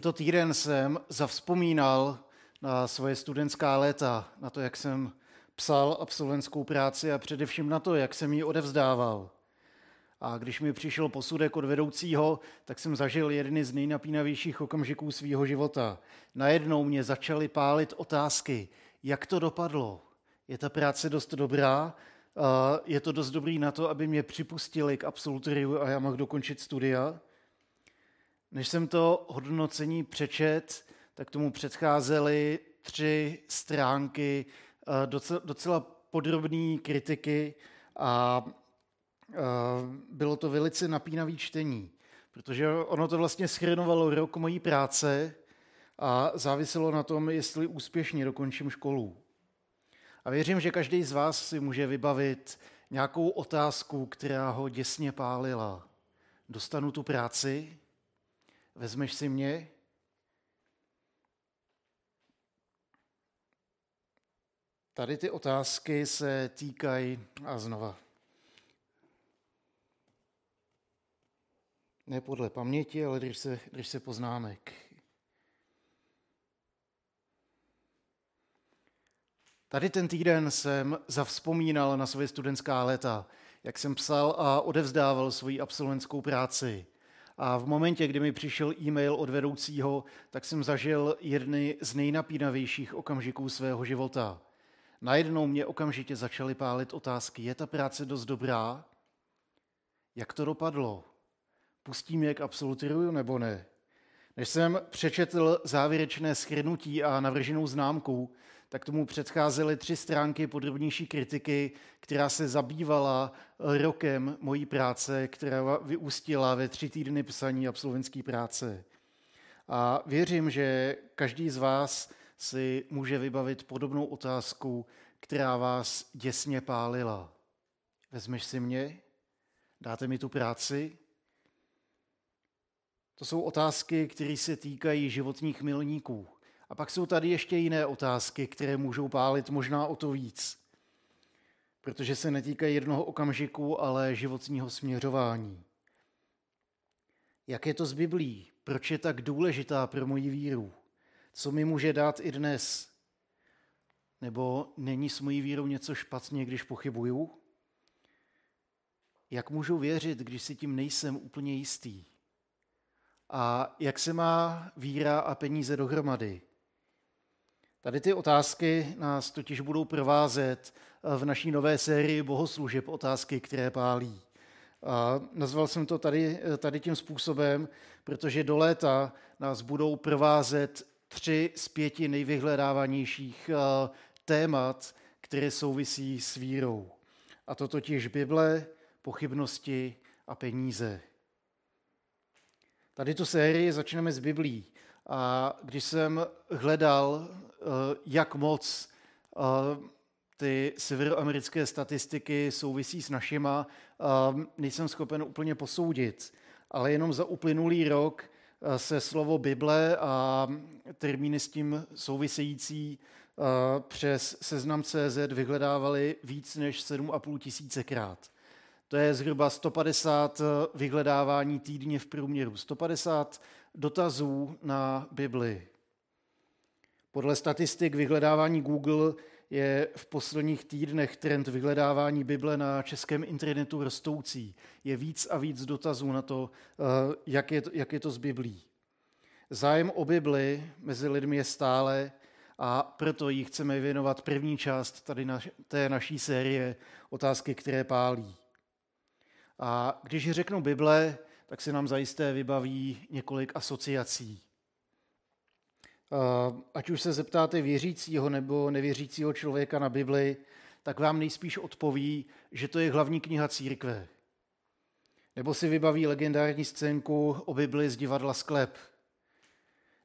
Tento týden jsem zavzpomínal na svoje studentská léta, na to, jak jsem psal absolventskou práci a především na to, jak jsem ji odevzdával. A když mi přišel posudek od vedoucího, tak jsem zažil jedny z nejnapínavějších okamžiků svého života. Najednou mě začaly pálit otázky, jak to dopadlo. Je ta práce dost dobrá? Je to dost dobrý na to, aby mě připustili k absolutoriu a já mohl dokončit studia? Než jsem to hodnocení přečet, tak tomu předcházely tři stránky docela, docela podrobné kritiky a bylo to velice napínavý čtení, protože ono to vlastně schrnovalo rok mojí práce a záviselo na tom, jestli úspěšně dokončím školu. A věřím, že každý z vás si může vybavit nějakou otázku, která ho děsně pálila. Dostanu tu práci? Vezmeš si mě? Tady ty otázky se týkají, a znova, ne podle paměti, ale když se, když se poznámek. Tady ten týden jsem zavzpomínal na svoje studentská léta, jak jsem psal a odevzdával svoji absolventskou práci. A v momentě, kdy mi přišel e-mail od vedoucího, tak jsem zažil jedny z nejnapínavějších okamžiků svého života. Najednou mě okamžitě začaly pálit otázky, je ta práce dost dobrá? Jak to dopadlo? Pustím je k absolutoriu nebo ne? Než jsem přečetl závěrečné schrnutí a navrženou známku, tak tomu předcházely tři stránky podrobnější kritiky, která se zabývala rokem mojí práce, která vyústila ve tři týdny psaní absolventské práce. A věřím, že každý z vás si může vybavit podobnou otázku, která vás děsně pálila. Vezmeš si mě? Dáte mi tu práci? To jsou otázky, které se týkají životních milníků. A pak jsou tady ještě jiné otázky, které můžou pálit možná o to víc, protože se netýkají jednoho okamžiku, ale životního směřování. Jak je to s Biblí? Proč je tak důležitá pro moji víru? Co mi může dát i dnes? Nebo není s mojí vírou něco špatně, když pochybuju? Jak můžu věřit, když si tím nejsem úplně jistý? A jak se má víra a peníze dohromady? Tady ty otázky nás totiž budou provázet v naší nové sérii bohoslužeb otázky, které pálí. A nazval jsem to tady, tady tím způsobem, protože do léta nás budou provázet tři z pěti nejvyhledávanějších témat, které souvisí s vírou. A to totiž Bible, pochybnosti a peníze. Tady tu sérii začneme s Biblí. A když jsem hledal, eh, jak moc eh, ty severoamerické statistiky souvisí s našima, eh, nejsem schopen úplně posoudit. Ale jenom za uplynulý rok se slovo Bible a termíny s tím související přes seznam CZ vyhledávali víc než 7,5 tisícekrát. To je zhruba 150 vyhledávání týdně v průměru. 150 dotazů na Bibli. Podle statistik vyhledávání Google je v posledních týdnech trend vyhledávání Bible na českém internetu rostoucí. Je víc a víc dotazů na to, eh, jak je to, jak je to s Biblí. Zájem o Bibli mezi lidmi je stále a proto jí chceme věnovat první část tady na té naší série Otázky, které pálí. A když řeknu Bible, tak se nám zajisté vybaví několik asociací. Ať už se zeptáte věřícího nebo nevěřícího člověka na Bibli, tak vám nejspíš odpoví, že to je hlavní kniha církve. Nebo si vybaví legendární scénku o Bibli z divadla Sklep.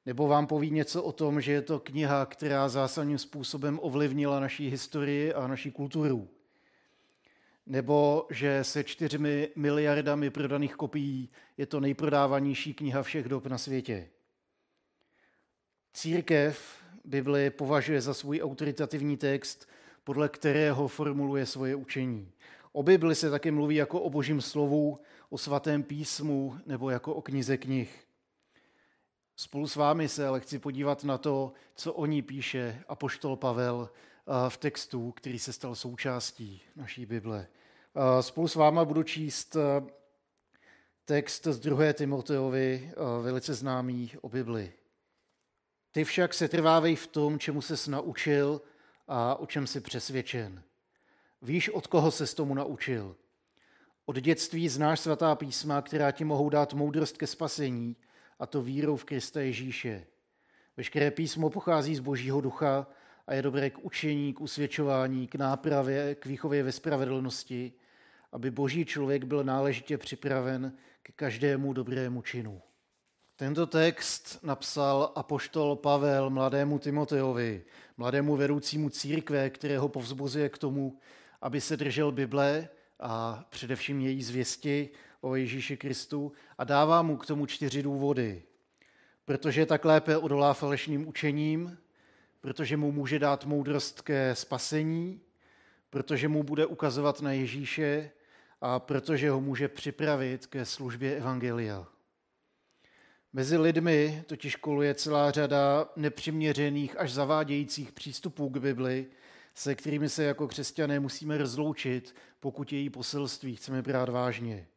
Nebo vám poví něco o tom, že je to kniha, která zásadním způsobem ovlivnila naší historii a naší kulturu nebo že se čtyřmi miliardami prodaných kopií je to nejprodávanější kniha všech dob na světě. Církev Bibli považuje za svůj autoritativní text, podle kterého formuluje svoje učení. O Bibli se také mluví jako o božím slovu, o svatém písmu nebo jako o knize knih. Spolu s vámi se ale chci podívat na to, co o ní píše apoštol Pavel eh, v textu, který se stal součástí naší Bible. Eh, spolu s váma budu číst eh, text z 2. Timoteovi, velice známý o Bibli. Ty však se trvávej v tom, čemu ses naučil a o čem jsi přesvědčen. Víš, od koho ses tomu naučil. Od dětství znáš svatá písma, která ti mohou dát moudrost ke spasení, a to vírou v Krista Ježíše. Veškeré písmo pochází z Božího ducha a je dobré k učení, k usvědčování, k nápravě, k výchově ve spravedlnosti, aby boží člověk byl náležitě připraven k každému dobrému činu. Tento text napsal apoštol Pavel mladému Timoteovi, mladému vedoucímu církve, kterého povzbuzuje k tomu, aby se držel Bible a především její zvěsti o Ježíši Kristu a dává mu k tomu čtyři důvody. Protože tak lépe odolá falešným učením, protože mu může dát moudrost ke spasení, protože mu bude ukazovat na Ježíše a protože ho může připravit ke službě Evangelia. Mezi lidmi totiž koluje celá řada nepřiměřených až zavádějících přístupů k Bibli, se kterými se jako křesťané musíme rozloučit, pokud její poselství chceme brát vážně.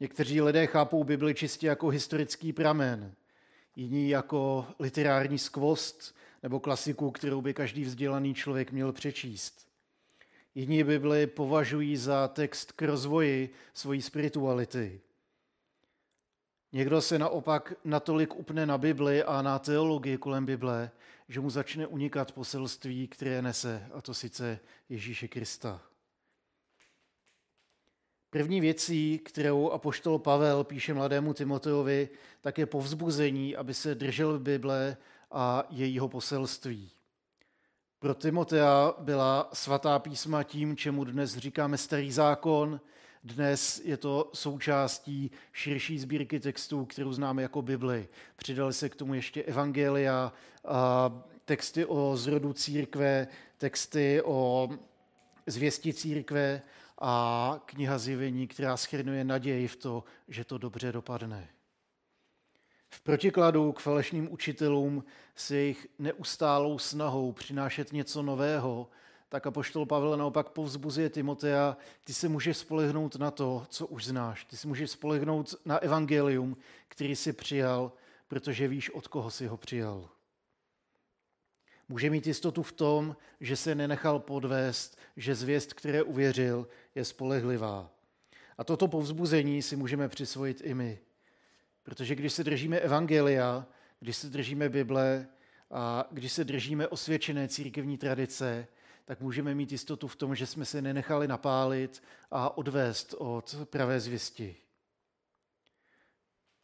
Někteří lidé chápou Bibli čistě jako historický pramen, jiní jako literární skvost nebo klasiku, kterou by každý vzdělaný člověk měl přečíst. Jiní Bibli považují za text k rozvoji svojí spirituality. Někdo se naopak natolik upne na Bibli a na teologii kolem Bible, že mu začne unikat poselství, které nese, a to sice Ježíše Krista. První věcí, kterou apoštol Pavel píše mladému Timoteovi, tak je povzbuzení, aby se držel Bible a jejího poselství. Pro Timotea byla svatá písma tím, čemu dnes říkáme starý zákon, dnes je to součástí širší sbírky textů, kterou známe jako Bibli. Přidali se k tomu ještě evangelia, a texty o zrodu církve, texty o zvěsti církve a kniha Zjevení, která schrnuje naději v to, že to dobře dopadne. V protikladu k falešným učitelům s jejich neustálou snahou přinášet něco nového, tak apoštol Pavel naopak povzbuzuje Timotea, ty se můžeš spolehnout na to, co už znáš. Ty se můžeš spolehnout na evangelium, který jsi přijal, protože víš, od koho jsi ho přijal. Může mít jistotu v tom, že se nenechal podvést, že zvěst, které uvěřil, je spolehlivá. A toto povzbuzení si můžeme přisvojit i my. Protože když se držíme evangelia, když se držíme Bible a když se držíme osvědčené církevní tradice, tak můžeme mít jistotu v tom, že jsme se nenechali napálit a odvést od pravé zvěsti.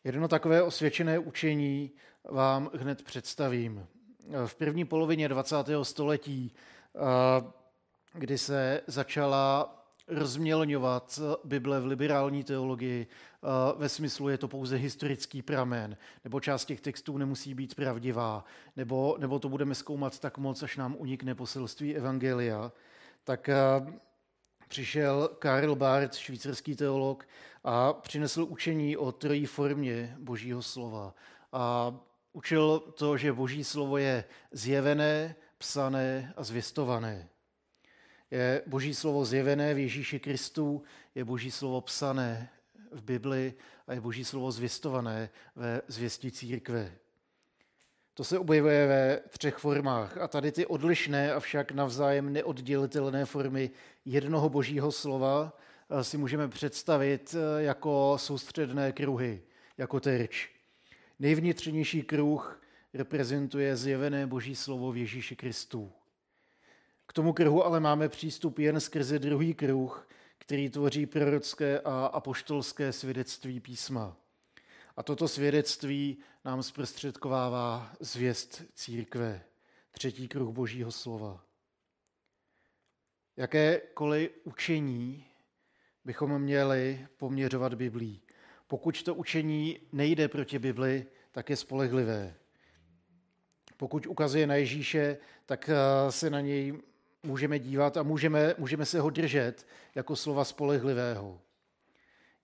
Jedno takové osvědčené učení vám hned představím. V první polovině 20. století, kdy se začala rozmělňovat Bible v liberální teologii ve smyslu, je to pouze historický pramen, nebo část těch textů nemusí být pravdivá, nebo, nebo to budeme zkoumat tak moc, až nám unikne poselství Evangelia, tak přišel Karl Barth, švýcarský teolog, a přinesl učení o trojí formě Božího slova. A učil to, že Boží slovo je zjevené, psané a zvěstované je Boží slovo zjevené v Ježíši Kristu, je Boží slovo psané v Bibli a je Boží slovo zvěstované ve zvěstí církve. To se objevuje ve třech formách. A tady ty odlišné, avšak navzájem neoddělitelné formy jednoho božího slova eh, si můžeme představit eh, jako soustředné kruhy, jako terč. Nejvnitřnější kruh reprezentuje zjevené boží slovo v Ježíši Kristu. K tomu kruhu ale máme přístup jen skrze druhý kruh, který tvoří prorocké a apoštolské svědectví písma. A toto svědectví nám zprostředkovává zvěst církve, třetí kruh Božího slova. Jakékoliv učení bychom měli poměřovat Biblí. Pokud to učení nejde proti Bibli, tak je spolehlivé. Pokud ukazuje na Ježíše, tak eh, se na něj můžeme dívat a můžeme, můžeme se ho držet jako slova spolehlivého.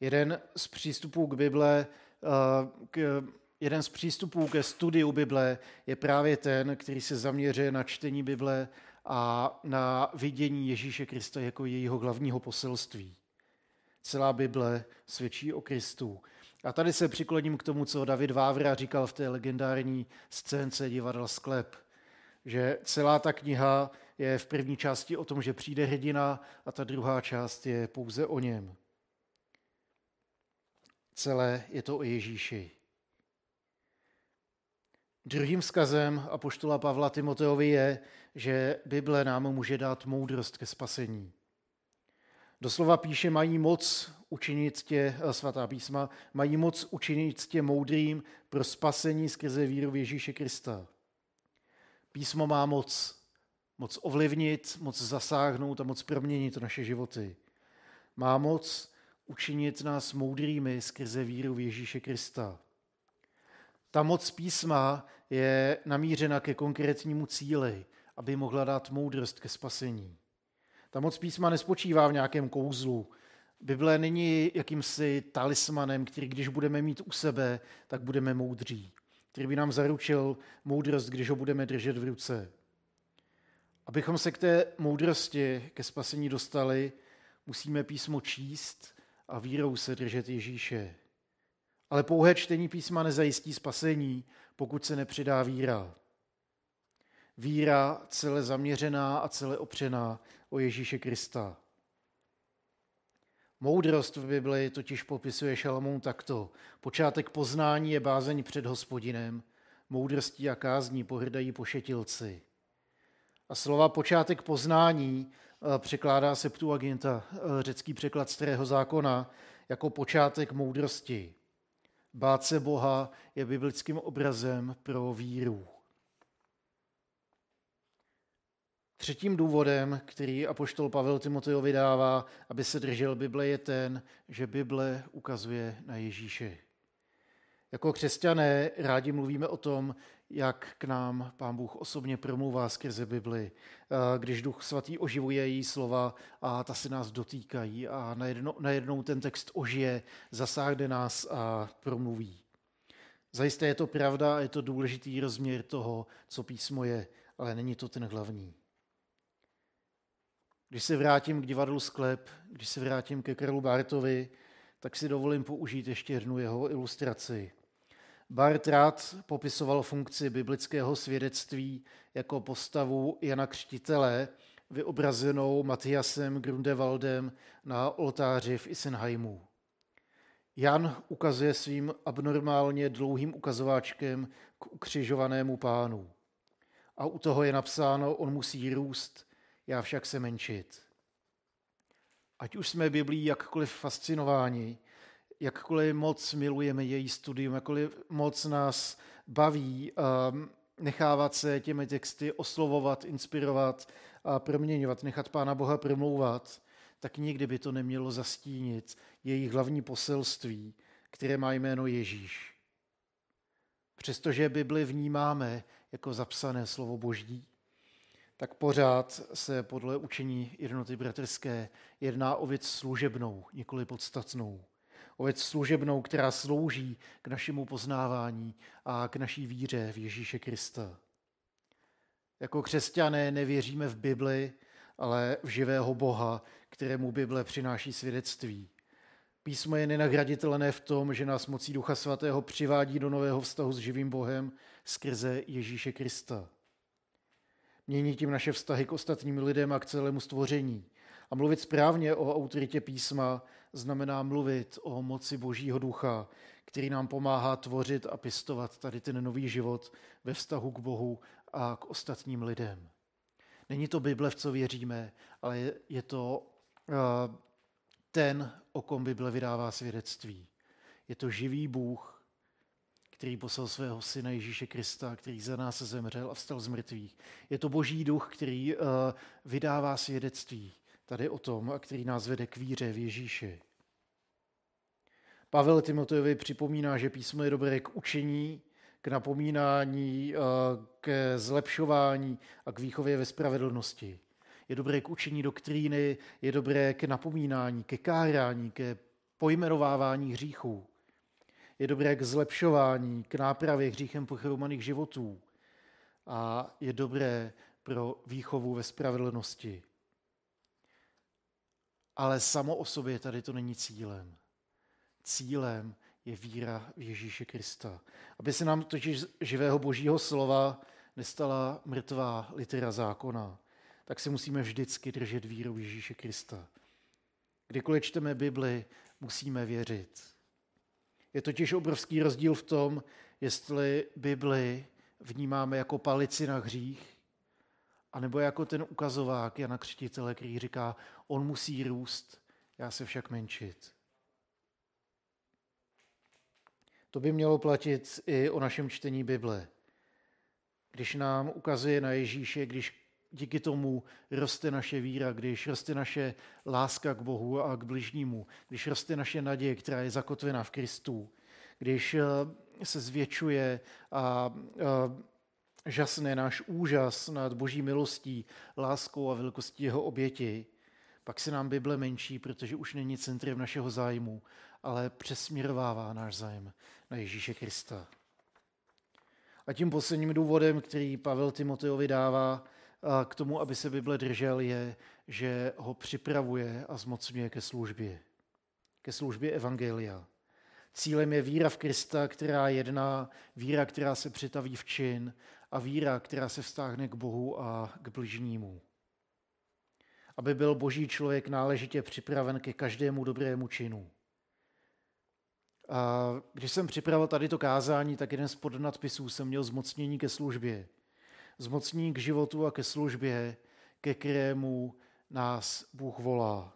Jeden z přístupů k Bible, eh, k jeden z přístupů ke studiu Bible je právě ten, který se zaměřuje na čtení Bible a na vidění Ježíše Krista jako jejího hlavního poselství. Celá Bible svědčí o Kristu. A tady se přikloním k tomu, co David Vávra říkal v té legendární scénce divadla Sklep, že celá ta kniha je v první části o tom, že přijde hrdina a ta druhá část je pouze o něm. Celé je to o Ježíši. Druhým vzkazem apoštola Pavla Timoteovi je, že Bible nám může dát moudrost ke spasení. Doslova píše, mají moc učinit tě, eh, svatá písma, mají moc učinit tě moudrým pro spasení skrze víru v Ježíše Krista. Písmo má moc, moc ovlivnit, moc zasáhnout a moc proměnit naše životy. Má moc učinit nás moudrými skrze víru v Ježíše Krista. Ta moc písma je namířena ke konkrétnímu cíli, aby mohla dát moudrost ke spasení. Ta moc písma nespočívá v nějakém kouzlu. Bible není jakýmsi talismanem, který když budeme mít u sebe, tak budeme moudří. Který by nám zaručil moudrost, když ho budeme držet v ruce. Abychom se k té moudrosti, ke spasení dostali, musíme písmo číst a vírou se držet Ježíše. Ale pouhé čtení písma nezajistí spasení, pokud se nepřidá víra. Víra celé zaměřená a celé opřená o Ježíše Krista. Moudrost v Bibli totiž popisuje Šalamón takto. Počátek poznání je bázeň před hospodinem, moudrostí a kázní pohrdají pošetilci. A slova počátek poznání eh, překládá se Ptuaginta, eh, řecký překlad starého zákona, jako počátek moudrosti. Bát se Boha je biblickým obrazem pro víru. Třetím důvodem, který apoštol Pavel Timotejovi dává, aby se držel Bible, je ten, že Bible ukazuje na Ježíše. Jako křesťané rádi mluvíme o tom, jak k nám Pán Bůh osobně promluvá skrze Bibli, když Duch Svatý oživuje její slova a ta se nás dotýkají a najednou, najednou ten text ožije, zasáhne nás a promluví. Zajisté je to pravda a je to důležitý rozměr toho, co písmo je, ale není to ten hlavní. Když se vrátím k divadlu Sklep, když se vrátím ke Karlu Bartovi, tak si dovolím použít ještě jednu jeho ilustraci. Bart rád popisoval funkci biblického svědectví jako postavu Jana Křtitele, vyobrazenou Matiasem Grundewaldem na oltáři v Isenheimu. Jan ukazuje svým abnormálně dlouhým ukazováčkem k ukřižovanému pánu. A u toho je napsáno, on musí růst, já však se menšit. Ať už jsme Biblí jakkoliv fascinováni, jakkoliv moc milujeme její studium, jakkoliv moc nás baví um, nechávat se těmi texty oslovovat, inspirovat a proměňovat, nechat Pána Boha promlouvat, tak nikdy by to nemělo zastínit jejich hlavní poselství, které má jméno Ježíš. Přestože Bibli vnímáme jako zapsané slovo Boží, tak pořád se podle učení jednoty bratrské jedná o věc služebnou, nikoli podstatnou. O věc služebnou, která slouží k našemu poznávání a k naší víře v Ježíše Krista. Jako křesťané nevěříme v Bibli, ale v živého Boha, kterému Bible přináší svědectví. Písmo je nenahraditelné v tom, že nás mocí Ducha Svatého přivádí do nového vztahu s živým Bohem skrze Ježíše Krista. Mění tím naše vztahy k ostatním lidem a k celému stvoření. A mluvit správně o autoritě písma znamená mluvit o moci Božího ducha, který nám pomáhá tvořit a pěstovat tady ten nový život ve vztahu k Bohu a k ostatním lidem. Není to Bible, v co věříme, ale je to uh, ten, o kom Bible vydává svědectví. Je to živý Bůh, který poslal svého syna Ježíše Krista, který za nás zemřel a vstal z mrtvých. Je to boží duch, který uh, vydává svědectví tady o tom a který nás vede k víře v Ježíši. Pavel Timotejovi připomíná, že písmo je dobré k učení, k napomínání, uh, k zlepšování a k výchově ve spravedlnosti. Je dobré k učení doktríny, je dobré k napomínání, ke kárání, ke pojmenovávání hříchů Je dobré k zlepšování, k nápravě hříchem pochromaných životů. A je dobré pro výchovu ve spravedlnosti. Ale samo o sobě tady to není cílem. Cílem je víra v Ježíše Krista. Aby se nám totiž živého božího slova nestala mrtvá litera zákona, tak si musíme vždycky držet víru v Ježíše Krista. Kdykoliv čteme Bibli, musíme věřit. Je totiž obrovský rozdíl v tom, jestli Bibli vnímáme jako palici na hřích, anebo jako ten ukazovák Jana Křtitele, který říká, on musí růst, já se však menšit. To by mělo platit i o našem čtení Bible. Když nám ukazuje na Ježíše, když díky tomu roste naše víra, když roste naše láska k Bohu a k bližnímu, když roste naše naděje, která je zakotvena v Kristu, když eh, se zvětšuje a eh, žasne náš úžas nad boží milostí, láskou a velikostí jeho oběti, pak se nám Bible menší, protože už není centrem našeho zájmu, ale přesměrovává náš zájem na Ježíše Krista. A tím posledním důvodem, který Pavel Timoteovi dává k tomu, aby se Bible držel, je, že ho připravuje a zmocňuje ke službě. Ke službě Evangelia. Cílem je víra v Krista, která jedná, víra, která se přetaví v čin a víra, která se vztáhne k Bohu a k bližnímu. Aby byl boží člověk náležitě připraven ke každému dobrému činu. A když jsem připravil tady to kázání, tak jeden z podnadpisů jsem měl zmocnění ke službě. Zmocnění k životu a ke službě, ke kterému nás Bůh volá.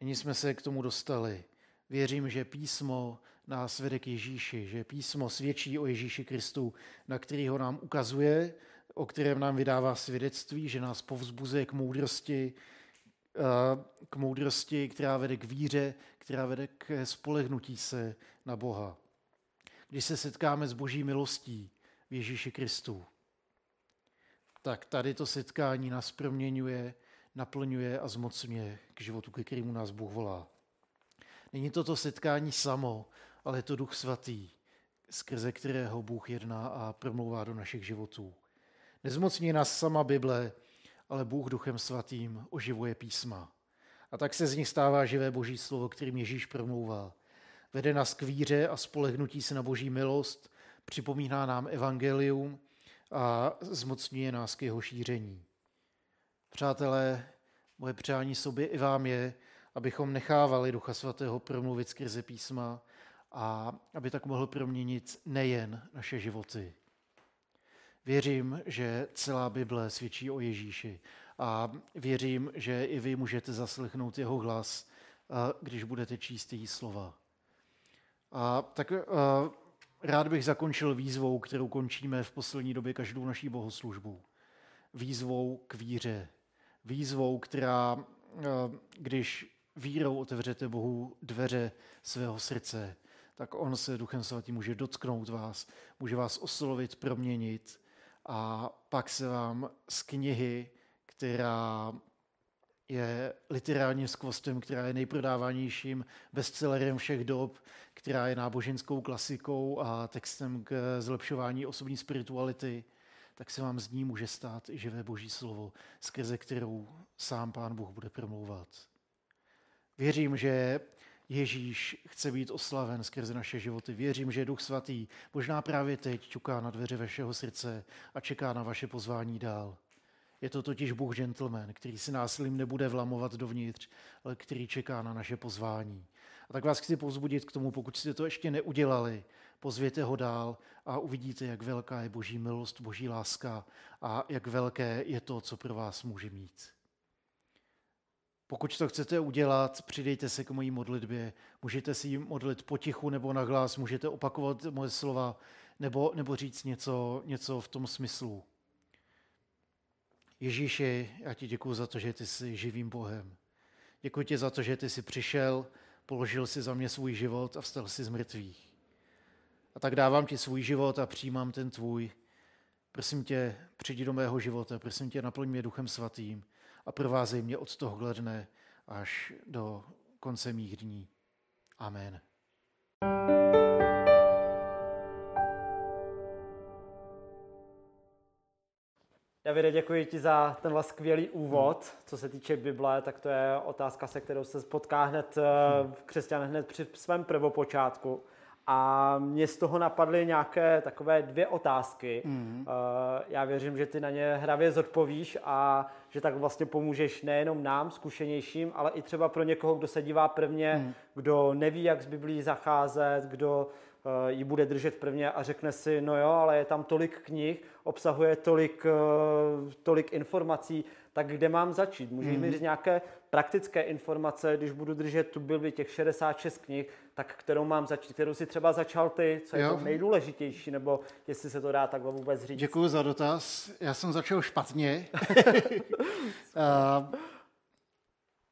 Nyní jsme se k tomu dostali. Věřím, že písmo nás vede k Ježíši, že písmo svědčí o Ježíši Kristu, na kterého nám ukazuje, o kterém nám vydává svědectví, že nás povzbuzuje k moudrosti, k moudrosti, která vede k víře, která vede k spolehnutí se na Boha. Když se setkáme s boží milostí v Ježíši Kristu, tak tady to setkání nás proměňuje, naplňuje a zmocňuje k životu, ke kterému nás Bůh volá. Není to to setkání samo, ale je to Duch Svatý, skrze kterého Bůh jedná a promlouvá do našich životů. Nezmocní nás sama Bible, ale Bůh Duchem Svatým oživuje písma. A tak se z nich stává živé Boží slovo, kterým Ježíš promlouvá. Vede nás k víře a spolehnutí se na Boží milost, připomíná nám evangelium a zmocňuje nás k jeho šíření. Přátelé, moje přání sobě i vám je, abychom nechávali Ducha Svatého promluvit skrze písma a aby tak mohl proměnit nejen naše životy, Věřím, že celá Bible svědčí o Ježíši a věřím, že i vy můžete zaslechnout jeho hlas, když budete číst její slova. A tak rád bych zakončil výzvou, kterou končíme v poslední době každou naší bohoslužbu. Výzvou k víře. Výzvou, která, když vírou otevřete Bohu dveře svého srdce, tak on se Duchem Svatým může dotknout vás, může vás oslovit, proměnit a pak se vám z knihy, která je literárním skvostem, která je nejprodávanějším bestsellerem všech dob, která je náboženskou klasikou a textem k zlepšování osobní spirituality, tak se vám z ní může stát i živé boží slovo, skrze kterou sám Pán Bůh bude promlouvat. Věřím, že Ježíš chce být oslaven skrze naše životy. Věřím, že Duch Svatý možná právě teď čuká na dveře vašeho srdce a čeká na vaše pozvání dál. Je to totiž Bůh gentleman, který si násilím nebude vlamovat dovnitř, ale který čeká na naše pozvání. A tak vás chci povzbudit k tomu, pokud jste to ještě neudělali, pozvěte ho dál a uvidíte, jak velká je boží milost, boží láska a jak velké je to, co pro vás může mít. Pokud to chcete udělat, přidejte se k mojí modlitbě. Můžete si ji modlit potichu nebo na glas, můžete opakovat moje slova nebo, nebo říct něco, něco v tom smyslu. Ježíši, já ti děkuji za to, že ty jsi živým Bohem. Děkuji ti za to, že ty jsi přišel, položil si za mě svůj život a vstal si z mrtvých. A tak dávám ti svůj život a přijímám ten tvůj. Prosím tě, přijdi do mého života, prosím tě, naplň mě duchem svatým a provázej mě od toho dne až do konce mých dní. Amen. Davide, děkuji ti za tenhle skvělý úvod. Co se týče Bible, tak to je otázka, se kterou se spotká hned eh, křesťan hned při svém prvopočátku. A mě z toho napadly nějaké takové dvě otázky. Mm. Já věřím, že ty na ně hravě zodpovíš a že tak vlastně pomůžeš nejenom nám, zkušenějším, ale i třeba pro někoho, kdo se dívá prvně, mm. kdo neví, jak s Biblí zacházet, kdo Eh, ji bude držet prvně a řekne si, no jo, ale je tam tolik knih, obsahuje tolik, eh, tolik informací, tak kde mám začít? Můžeš mm-hmm. mi říct nějaké praktické informace, když budu držet tu Bibli těch 66 knih, tak kterou mám začít, kterou si třeba začal ty, co je jo. to nejdůležitější, nebo jestli se to dá takhle vůbec říct? Děkuji za dotaz. Já jsem začal špatně.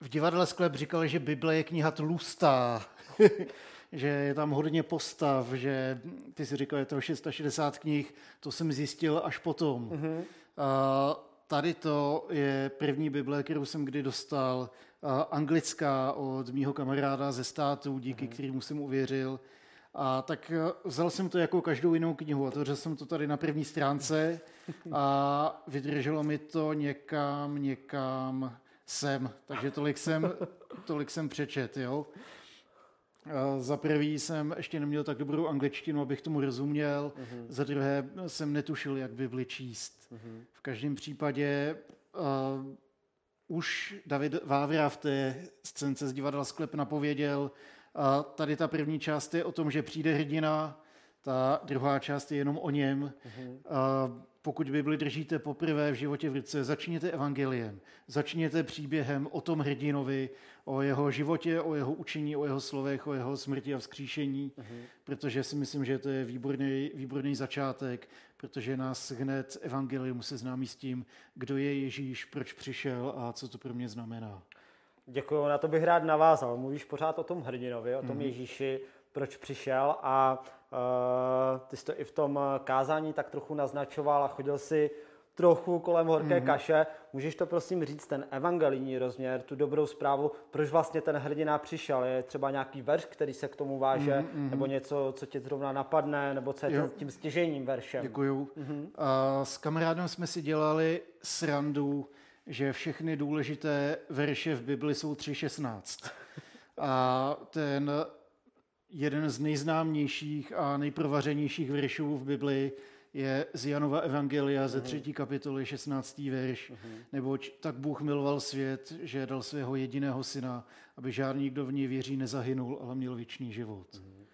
v divadle Sklep říkali, že Bible je kniha tlustá že je tam hodně postav, že ty si říkal, je to 660 knih, to jsem zjistil až potom. Mm-hmm. A tady to je první Bible, kterou jsem kdy dostal, a anglická od mýho kamaráda ze státu, díky mm-hmm. kterému jsem uvěřil. A tak vzal jsem to jako každou jinou knihu, otevřel jsem to tady na první stránce a vydrželo mi to někam, někam sem. Takže tolik jsem, tolik jsem přečet, jo. Za prvý jsem ještě neměl tak dobrou angličtinu, abych tomu rozuměl. Uh-huh. Za druhé jsem netušil, jak Bibli číst. Uh-huh. V každém případě uh, už David Vávra v té scénce z divadla Sklep napověděl, uh, tady ta první část je o tom, že přijde hrdina, ta druhá část je jenom o něm. Uh-huh. Uh, pokud Bibli držíte poprvé v životě v ruce, začněte evangeliem, začněte příběhem o tom hrdinovi, o jeho životě, o jeho učení, o jeho slovech, o jeho smrti a vzkříšení, uh-huh. protože si myslím, že to je výborný, výborný začátek, protože nás hned evangelium seznámí s tím, kdo je Ježíš, proč přišel a co to pro mě znamená. Děkuji, na to bych rád navázal. Mluvíš pořád o tom hrdinovi, o tom uh-huh. Ježíši, proč přišel a ty jsi to i v tom kázání tak trochu naznačoval a chodil si trochu kolem horké mm-hmm. kaše. Můžeš to prosím říct, ten evangelijní rozměr, tu dobrou zprávu, proč vlastně ten hrdina přišel? Je třeba nějaký verš, který se k tomu váže, mm-hmm. nebo něco, co tě zrovna napadne, nebo co je jo. tím stěžejním veršem? Děkuju. Mm-hmm. A s kamarádem jsme si dělali srandu, že všechny důležité verše v Bibli jsou 3.16. A ten jeden z nejznámějších a nejprovařenějších veršů v Bibli je z Janova Evangelia ze mhm. třetí kapitoly 16. verš, uh-huh. neboť tak Bůh miloval svět, že dal svého jediného syna, aby žádný, kdo v něj věří, nezahynul, ale měl věčný život. Uh-huh.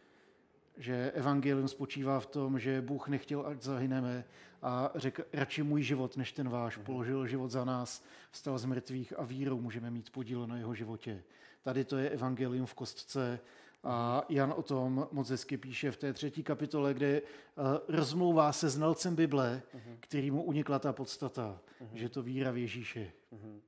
Že evangelium spočívá v tom, že Bůh nechtěl, ať zahyneme a řekl, radši můj život, než ten váš. Uh-huh. Položil život za nás, vstal z mrtvých a vírou můžeme mít podíl na jeho životě. Tady to je evangelium v kostce, a Jan o tom moc hezky píše v té třetí kapitole, kde uh, rozmlouvá se znalcem Bible, uh-huh. který mu unikla ta podstata, uh-huh. že to víra v Ježíše. Uh-huh.